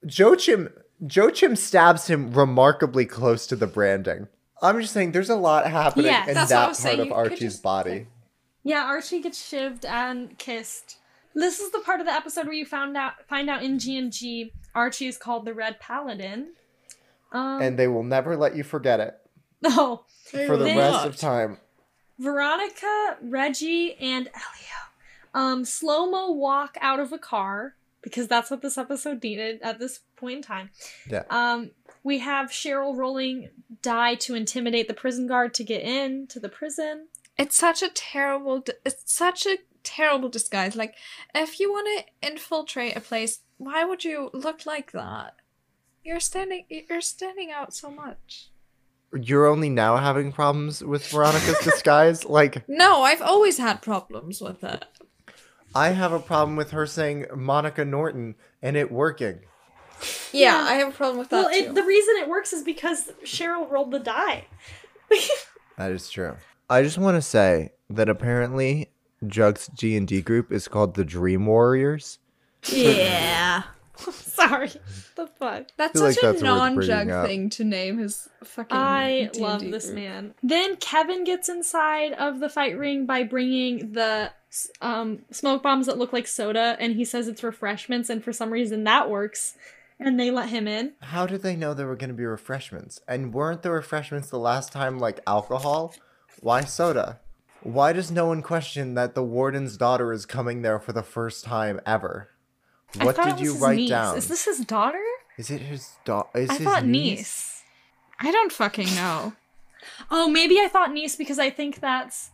Joaquin, Joaquin stabs him remarkably close to the branding. I'm just saying, there's a lot happening Yeah, in that's what I that part saying. of You Archie's just- body. Yeah, Archie gets shivved and kissed. This is the part of the episode where you found out find out in G and G Archie is called the Red Paladin. Um, And they will never let you forget it <laughs> no, for the rest of time. Veronica, Reggie, and Elio, um, slow mo walk out of a car because that's what this episode needed at this point in time. Yeah. Um, we have Cheryl rolling die to intimidate the prison guard to get in to the prison. It's such a terrible. It's such a terrible disguise. Like, if you want to infiltrate a place, why would you look like that? You're standing. You're standing out so much. You're only now having problems with Veronica's disguise? Like, No, I've always had problems with it. I have a problem with her saying Monica Norton and it working. Yeah, Yeah. I have a problem with that Well, too. it, the reason it works is because Cheryl rolled the die. <laughs> That is true. I just want to say that apparently Jug's G and D group is called the Dream Warriors. yeah, <laughs> Sorry, the fuck. that's feel like such that's a non-jug thing to name his fucking. I D&D love this group. man. Then Kevin gets inside of the fight ring by bringing the um, smoke bombs that look like soda, and he says it's refreshments, and for some reason that works, and they let him in. How did they know there were going to be refreshments? And weren't the refreshments the last time like alcohol? Why soda? Why does no one question that the warden's daughter is coming there for the first time ever? What did you write niece. down? Is this his daughter? Is it his daughter? Is I his thought niece? niece. I don't fucking know. Oh, maybe I thought niece because I think that's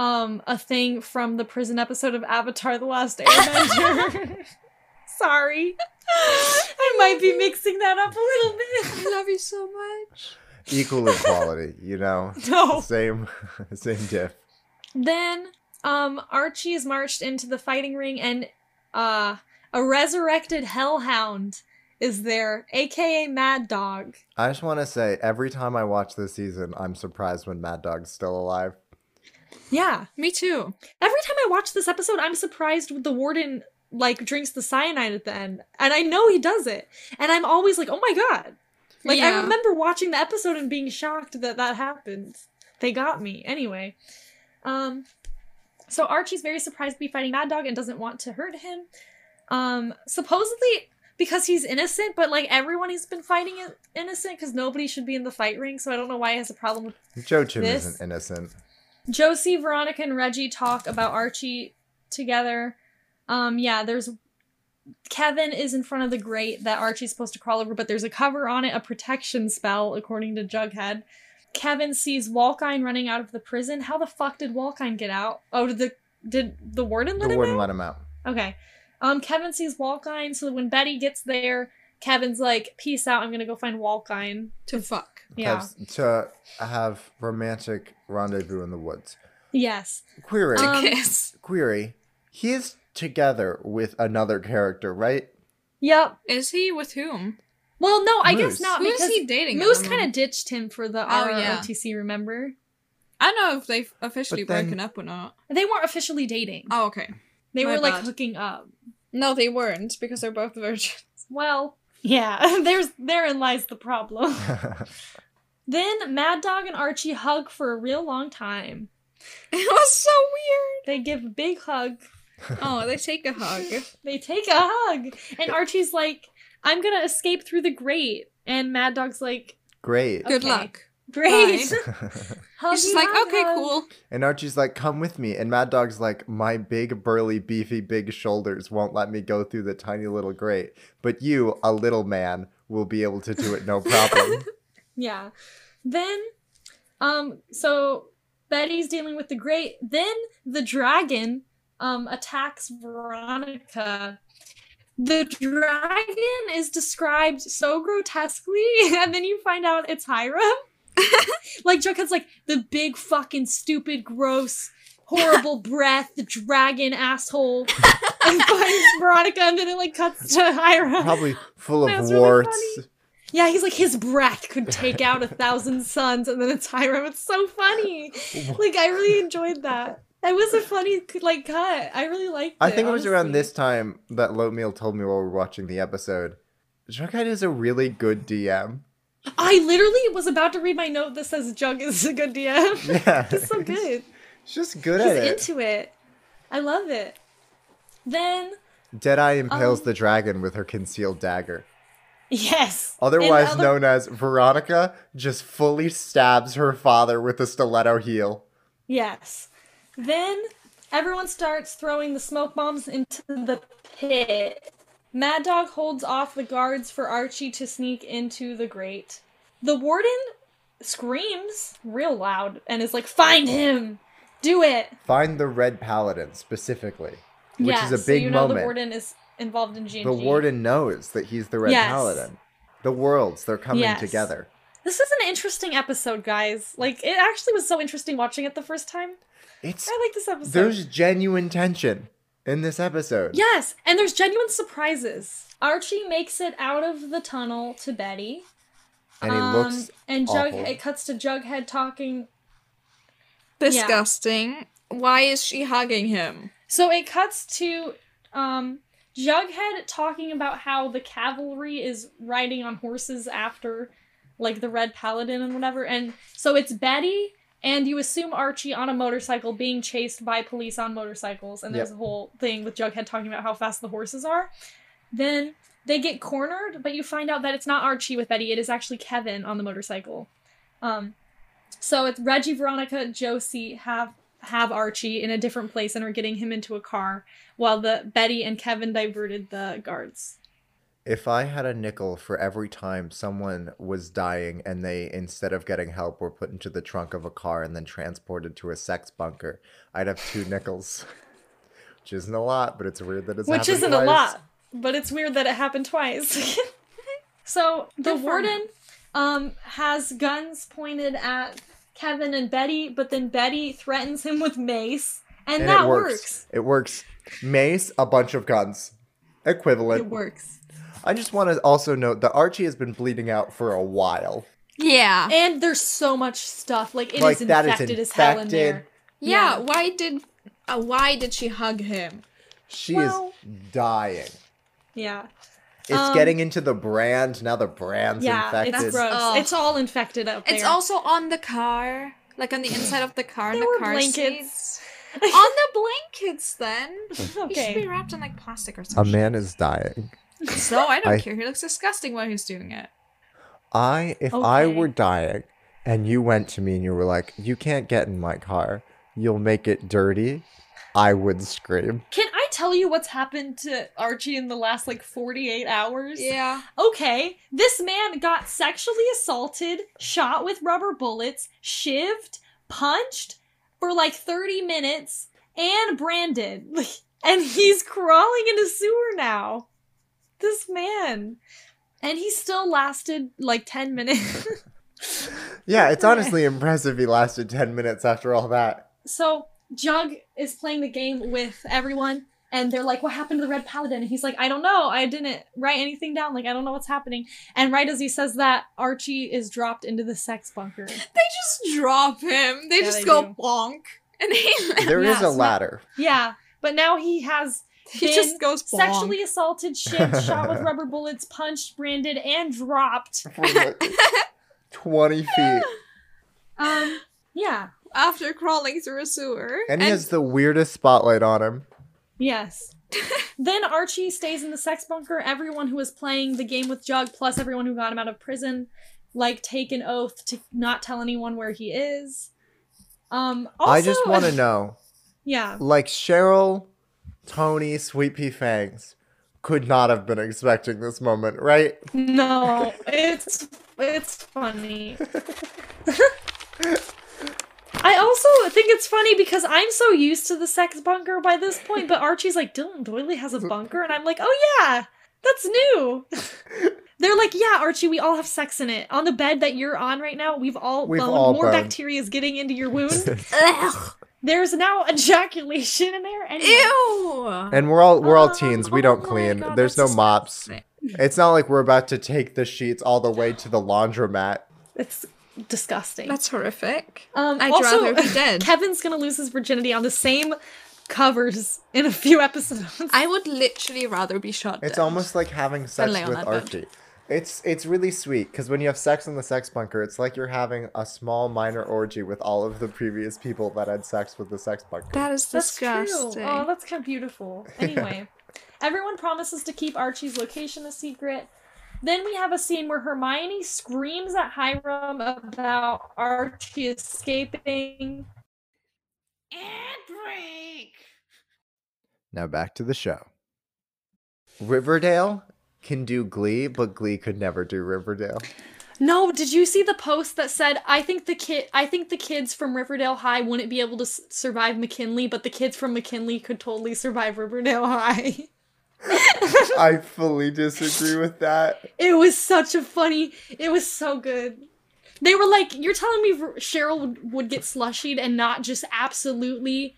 um a thing from the prison episode of Avatar: The Last Airbender. <laughs> Sorry, I might be mixing that up a little bit. I bit. love you so much. Equal in quality, you know. <laughs> No. Same, <laughs> same diff. Then um Archie is marched into the fighting ring and uh a resurrected hellhound is there, aka Mad Dog. I just want to say, every time I watch this season, I'm surprised when Mad Dog's still alive. Yeah. Me too. Every time I watch this episode, I'm surprised with the warden like drinks the cyanide at the end. And I know he does it. And I'm always like, "Oh my god." Like I remember watching the episode and being shocked that that happened. They got me. Anyway. Um so Archie's very surprised to be fighting Mad Dog and doesn't want to hurt him. Um supposedly because he's innocent, but like everyone he's been fighting is innocent because nobody should be in the fight ring. So I don't know why he has a problem with. Joaquin This- isn't innocent. Josie, Veronica, and Reggie talk about Archie together. Um, yeah, there's Kevin is in front of the grate that Archie's supposed to crawl over, but there's a cover on it, a protection spell, according to Jughead. Kevin sees Joaquin running out of the prison. How the fuck did Joaquin get out? Oh, did the did the warden let him out? the him warden out? let him out. Okay. Um, Kevin sees Joaquin, so when Betty gets there, Kevin's like, "Peace out. I'm gonna go find Joaquin." To fuck. Yeah. To have romantic rendezvous in the woods. Yes. Query. Um, kiss. query. He is together with another character, right? Yep. Is he with whom? Well, no, I Moose. guess not Who is because he dating? Moose kind of ditched him for the Oh, yeah. ROTC. Remember? I don't know if they've officially then- broken up or not. They weren't officially dating. Oh, okay. they my were like hooking up. No, they weren't because they're both <laughs> virgins. Well, yeah. <laughs> There's therein lies the problem. <laughs> then Mad Dog and Archie hug for a real long time. <laughs> It was so weird. They give a big hug. Oh, they take a hug. They take a hug, and Archie's like, "I'm gonna escape through the grate," and Mad Dog's like, Great. Good luck. "Great." <laughs> <laughs> He's just like, okay, hug. cool. and Archie's like, come with me. And Mad Dog's like, my big, burly, beefy, big shoulders won't let me go through the tiny little grate. But you, a little man, will be able to do it no problem. <laughs> Yeah. Then, um, so Betty's dealing with the grate. Then the dragon, um, attacks Veronica. The dragon is described so grotesquely, and then you find out it's Hiram. <laughs> like Jughead's like the big fucking stupid, gross, horrible <laughs> breath, the dragon asshole, and finds Veronica, and then it like cuts to Hiram. Probably full of That's really warts. funny. Yeah, he's like his breath could take out a <laughs> thousand suns, and then it's Hiram. It's so funny. Like I really enjoyed that. It was a funny like cut. I really liked it. I think it was around this time that Loatmeal told me while we were watching the episode. Jughead is a really good DM. I literally was about to read my note that says Jug is a good DM. <laughs> Yeah. <laughs> He's so good. He's just good He's at it. into it. I love it. Then Deadeye impales Um, the dragon with her concealed dagger. yes, Otherwise other- known as Veronica just fully stabs her father with a stiletto heel. Yes. Then everyone starts throwing the smoke bombs into the pit. Mad Dog holds off the guards for Archie to sneak into the grate. The warden screams real loud and is like, "Find him! Do it!" Find the red paladin specifically, which yeah, is a big so you know moment. the warden is involved in G&G. The warden knows that he's the red Yes. paladin. The worlds, they're coming Yes. together. This is an interesting episode, guys. Like, it actually was so interesting watching it the first time. It's I like this episode. there's genuine tension in this episode. Yes, and there's genuine surprises. Archie makes it out of the tunnel to Betty. And he Um, looks and Jug awful. it cuts to Jughead talking. Disgusting. Why is she hugging him? So it cuts to um Jughead talking about how the cavalry is riding on horses after like the Red Paladin and whatever. And so it's Betty and you assume Archie on a motorcycle being chased by police on motorcycles and there's Yep. a whole thing with Jughead talking about how fast the horses are. Then they get cornered, but you find out that it's not Archie with Betty, it is actually Kevin on the motorcycle. Um so it's Reggie, Veronica, Josie have have Archie in a different place and are getting him into a car while the Betty and Kevin diverted the guards. If I had a nickel for every time someone was dying and they, instead of getting help, were put into the trunk of a car and then transported to a sex bunker, I'd have two nickels. Which isn't a lot, but it's weird that it's Which happened isn't a lot, but it's weird that it happened twice. <laughs> so the Good warden um has guns pointed at Kevin and Betty, but then Betty threatens him with mace, and, And that it works. works. It works. Mace, a bunch of guns. Equivalent. It works. I just want to also note that Archie has been bleeding out for a while. Yeah. And there's so much stuff. Like it is Like, that is infected as hell in infected. there. yeah. yeah. Why did uh, why did she hug him? She Well- is dying. Yeah. It's Um, getting into the brand. Now the brand's Yeah, infected. it's gross. Ugh. It's all infected up there. It's also on the car, like on the inside of the car, There the were car blankets. <laughs> on the blankets, then. He should be okay. wrapped in like plastic or something. A man is dying. <laughs> No, I don't I- care. He looks disgusting while he's doing it. I, if I were dying and you went to me and you were like, you can't get in my car, you'll make it dirty, I would scream. Can I tell you what's happened to Archie in the last like 48 hours? Yeah. Okay, this man got sexually assaulted, shot with rubber bullets, shivved, punched for like 30 minutes, and branded. <laughs> And he's crawling in a sewer now. This man. And he still lasted like 10 minutes. <laughs> Yeah, it's honestly impressive he lasted 10 minutes after all that. so, Jug is playing the game with everyone. And they're like, what happened to the Red Paladin? And he's like, I don't know. I didn't write anything down. Like, I don't know what's happening. And right as he says that, Archie is dropped into the sex bunker. They just drop him. They Yeah, just they go do. bonk. And he, There is Yeah, a so- ladder. Yeah, but now he has he been just goes bonk. sexually assaulted, shivved, shot with <laughs> rubber bullets, punched, branded, and dropped. <laughs> 20 feet. Um, yeah, after crawling through a sewer. And he has the weirdest spotlight on him. yes. <laughs> then Archie stays in the sex bunker. Everyone who was playing the game with Jug, plus everyone who got him out of prison, like take an oath to not tell anyone where he is. Um, also, I just want to know Yeah, like Cheryl, Tony, Sweet Pea Fangs could not have been expecting this moment, right? no, it's it's funny. <laughs> I also think it's funny because I'm so used to the sex bunker by this point, but Archie's like, Dilton Doiley has a bunker, and I'm like, oh yeah, that's new. <laughs> They're like, yeah, Archie, we all have sex in it. On the bed that you're on right now, we've all We've boned. all More bacteria is getting into your wound. <laughs> Ugh. There's now ejaculation in there. And Ew. And we're all we're all Oh, teens. We oh don't my clean. God, There's no mops. disgusting. It's not like we're about to take the sheets all the way to the laundromat. it's disgusting. That's horrific. Um, I'd also, rather be dead. <laughs> Kevin's gonna lose his virginity on the same covers in a few episodes. I would literally rather be shot. It's dead. almost like having sex with that bed. Archie. It's it's really sweet because when you have sex in the sex bunker, it's like you're having a small minor orgy with all of the previous people that had sex with the sex bunker. That is That's disgusting. true. Oh, that's kind of beautiful. Anyway, <laughs> everyone promises to keep Archie's location a secret. Then we have a scene where Hermione screams at Hiram about Archie escaping. And break. Now back to the show. Riverdale can do Glee, but Glee could never do Riverdale. No, did you see the post that said I think the kid I think the kids from Riverdale High wouldn't be able to s- survive McKinley, but the kids from McKinley could totally survive Riverdale High. <laughs> I fully disagree with that. It was such a funny. It was so good. They were like, "You're telling me Cheryl would, would get slushied and not just absolutely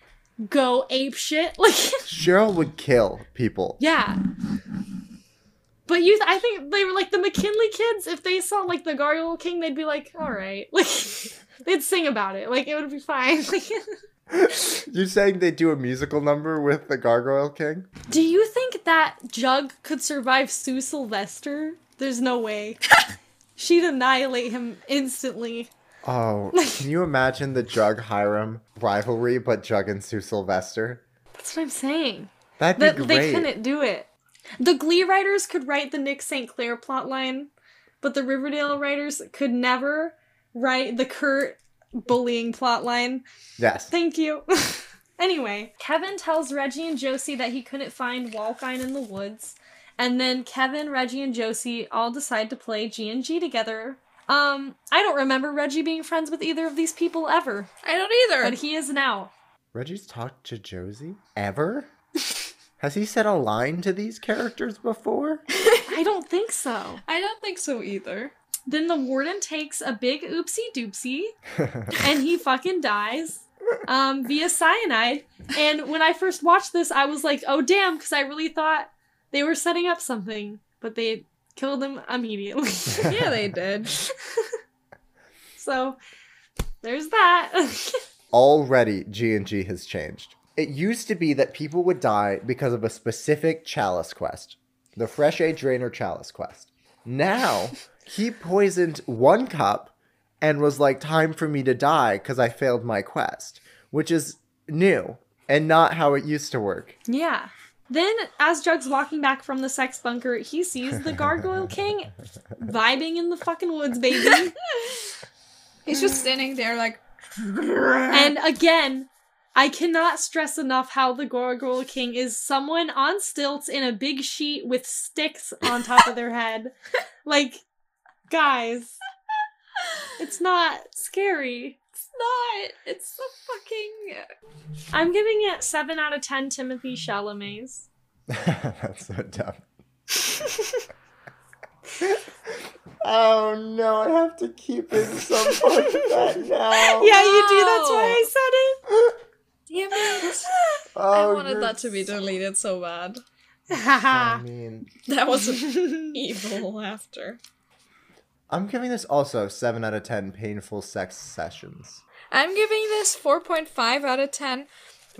go ape shit?" <laughs> Like, Cheryl would kill people. yeah. But you, I think they were like the McKinley kids. If they saw like the Gargoyle King, they'd be like, "All right," <laughs> like they'd sing about it. Like it would be fine. <laughs> <laughs> You're saying they do a musical number with the Gargoyle King? do you think that Jug could survive Sue Sylvester? There's no way. She'd annihilate him instantly. Oh, can you imagine the Jug Hiram rivalry, but Jug and Sue Sylvester? That's what I'm saying. That'd that be they great. couldn't do it. The Glee writers could write the Nick St. Clair plotline, but the Riverdale writers could never write the Kurt bullying plotline. Yes. Thank you. <laughs> anyway, Kevin tells Reggie and Josie that he couldn't find Joaquin in the woods, and then Kevin, Reggie, and Josie all decide to play G and G together. Um, I don't remember Reggie being friends with either of these people ever, I don't either. but he is now. Reggie's talked to Josie? Ever? <laughs> Has he said a line to these characters before? <laughs> I don't think so. I don't think so either. Then the warden takes a big oopsie doopsie <laughs> and he fucking dies um, via cyanide. And when I first watched this, I was like, oh damn, because I really thought they were setting up something, but they killed him immediately. <laughs> Yeah, they did. so there's that. Already, G&G has changed. It used to be that people would die because of a specific chalice quest. The Fresh A Drainer chalice quest. Now, <laughs> he poisoned one cup and was like, time for me to die because I failed my quest, which is new and not how it used to work. yeah. Then, as Jug's walking back from the sex bunker, he sees the Gargoyle <laughs> King vibing in the fucking woods, baby. <laughs> He's just standing there like And again, I cannot stress enough how the Gargoyle King is someone on stilts in a big sheet with sticks on top of their head. <laughs> Like, guys, it's not scary. It's not. It's the fucking. I'm giving it 7 out of 10 Timothée Chalamets. <laughs> That's so dumb. <laughs> oh no, I have to keep in some part of that now. Yeah, you do. That's why I said it. Damn it! <laughs> I Oh, wanted that to be deleted so bad. I <laughs> mean, That was <laughs> evil laughter. I'm giving this also 7 out of 10 painful sex sessions. I'm giving this 4.5 out of 10.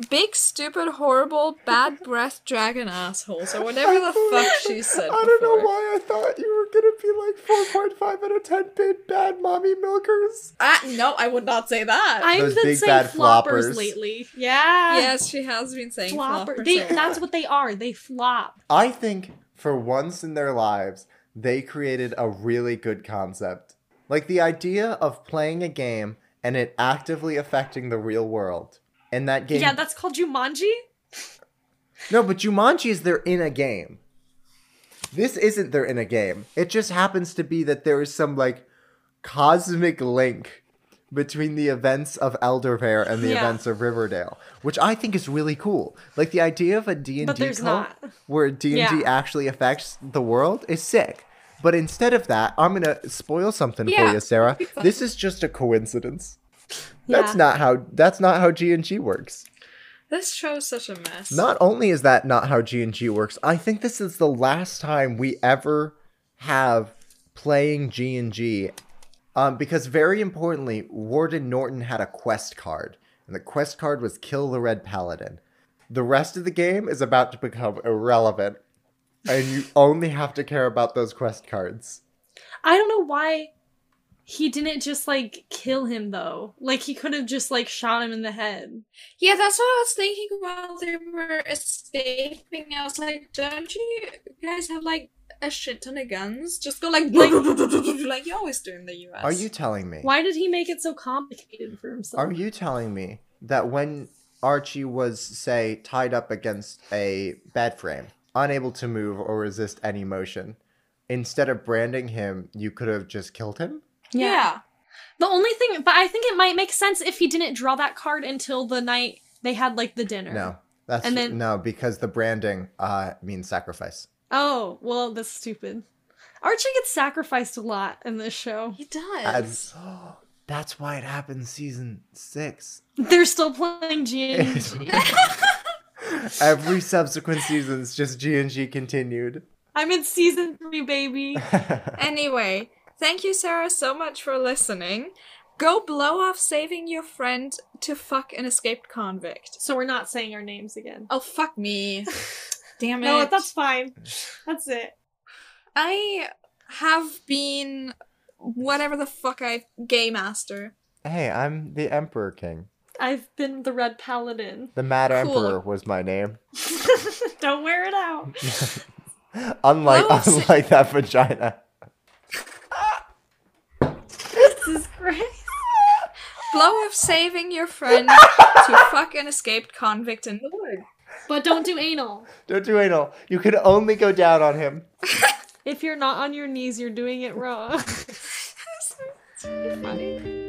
Big, stupid, horrible, bad breath dragon assholes, or <laughs> whatever the fuck she said. I don't know why I thought you were gonna be like 4.5 out of 10 big bad mommy milkers. Ah, no, I would not say that. I've Those been big saying bad floppers, floppers. lately. Yeah. yes, she has been saying Flopper. flopper. They, that's what they are. They flop. I think for once in their lives, they created a really good concept. Like the idea of playing a game and it actively affecting the real world. And that game. Yeah, that's called Jumanji. no, but Jumanji is they're in a game. This isn't they're in a game. It just happens to be that there is some like cosmic link between the events of Eldervale and the Yeah. events of Riverdale, which I think is really cool. Like the idea of a D&D cult not. where D&D Yeah. actually affects the world is sick. But instead of that, I'm going to spoil something Yeah, for you, Sarah. This is just a coincidence. That's Yeah. not how that's not how G&G works. This show's such a mess. Not only is that not how G&G works, I think this is the last time we ever have playing G&G um, because very importantly, Warden Norton had a quest card, and the quest card was kill the Red Paladin. The rest of the game is about to become irrelevant, and you only have to care about those quest cards. I don't know why he didn't just like kill him though. Like he could have just like shot him in the head. Yeah, that's what I was thinking while they were escaping. I was like, don't you guys have like a shit ton of guns? Just go like, like <laughs> you always do in the US. Are you telling me? Why did he make it so complicated for himself? Are you telling me that when Archie was, say, tied up against a bed frame, unable to move or resist any motion, instead of branding him, you could have just killed him? Yeah. The only thing, but I think it might make sense if he didn't draw that card until the night they had like the dinner. No. That's And then- no, because the branding uh means sacrifice. Oh, well, that's stupid. Archie gets sacrificed a lot in this show. He does. As <gasps> that's why it happened season six. They're still playing G&G. <laughs> <laughs> Every subsequent season, season's just G and G continued. I'm in season three, baby. <laughs> Anyway, thank you, Sarah, so much for listening. Go blow off saving your friend to fuck an escaped convict. So we're not saying our names again. Oh, fuck me. <laughs> Damn it. No, that's fine. That's it. I have been whatever the fuck I gay master. hey, I'm the Emperor King. I've been the Red Paladin. The Mad Cool. Emperor was my name. <laughs> Don't wear it out. <laughs> Unlike so- unlike that vagina. This is great. Blow off saving your friend to <laughs> fuck an escaped convict in the woods. But don't do anal. Don't do anal. You can only go down on him. If you're not on your knees, you're doing it wrong. <laughs> Funny.